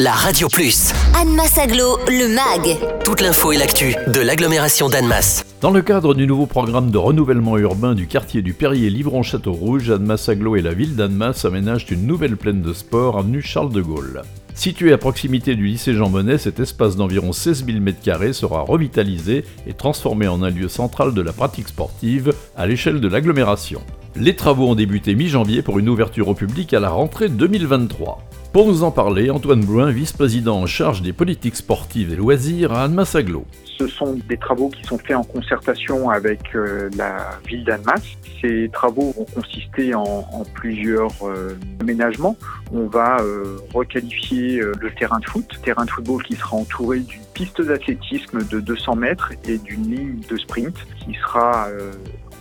la Radio Plus. Annemasse Aglo, le MAG. Toute l'info et l'actu de l'agglomération d'Annemasse. Dans le cadre du nouveau programme de renouvellement urbain du quartier du Perrier Livron-Château-Rouge, Annemasse Aglo et la ville d'Annemasse aménagent une nouvelle plaine de sport avenue Charles de Gaulle. Situé à proximité du lycée Jean Monnet, cet espace d'environ 16 000 m2 sera revitalisé et transformé en un lieu central de la pratique sportive à l'échelle de l'agglomération. Les travaux ont débuté mi-janvier pour une ouverture au public à la rentrée 2023. Pour nous en parler, Antoine Bruin, vice-président en charge des politiques sportives et loisirs à Annemasse Aglo. Ce sont des travaux qui sont faits en concertation avec euh, la ville d'Annemasse. Ces travaux vont consister en, plusieurs euh, aménagements. On va euh, requalifier le terrain de foot, terrain de football qui sera entouré d'une piste d'athlétisme de 200 mètres et d'une ligne de sprint qui sera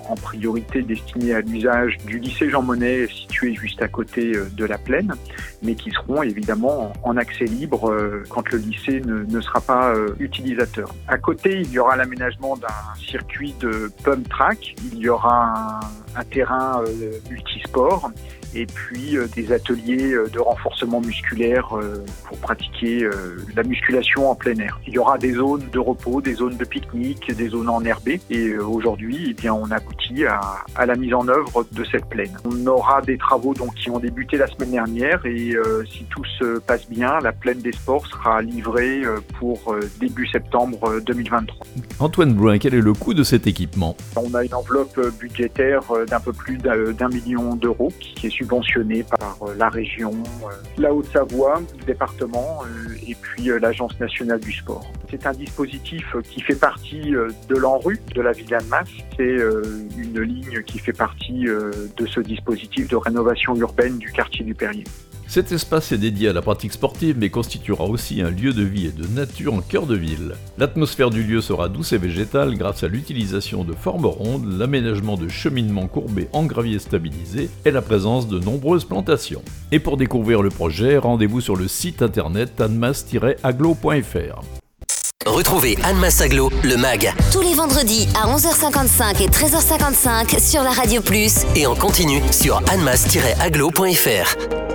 en priorité destinés à l'usage du lycée Jean Monnet situé juste à côté euh, de la plaine, mais qui seront évidemment en accès libre euh, quand le lycée ne, sera pas euh, utilisateur. À côté, il y aura l'aménagement d'un circuit de pump track, il y aura un, un terrain multisport et puis euh, des ateliers euh, de renforcement musculaire euh, pour pratiquer la musculation en plein air. Il y aura des zones de repos, des zones de pique-nique, des zones enherbées et aujourd'hui, eh bien, on aboutit à, à, la mise en œuvre de cette plaine. On aura des travaux donc qui ont débuté la semaine dernière et si tout se passe bien, la plaine des sports sera livrée pour début septembre 2023. Antoine Brun, quel est le coût de cet équipement? On a une enveloppe budgétaire d'un peu plus d'un million d'euros qui est subventionné par euh, la région, euh, la Haute-Savoie, le département euh, et puis l'Agence nationale du sport. C'est un dispositif qui fait partie de l'ANRU de la ville d'Annemasse. C'est une ligne qui fait partie de ce dispositif de rénovation urbaine du quartier du Perrier. Cet espace est dédié à la pratique sportive mais constituera aussi un lieu de vie et de nature en cœur de ville. L'atmosphère du lieu sera douce et végétale grâce à l'utilisation de formes rondes, l'aménagement de cheminements courbés en gravier stabilisé et la présence de nombreuses plantations. Et pour découvrir le projet, rendez-vous sur le site internet anmas-aglo.fr. Retrouvez Annemasse Aglo, le MAG. Tous les vendredis à 11h55 et 13h55 sur la Radio Plus. Et en continu sur annemasse-aglo.fr.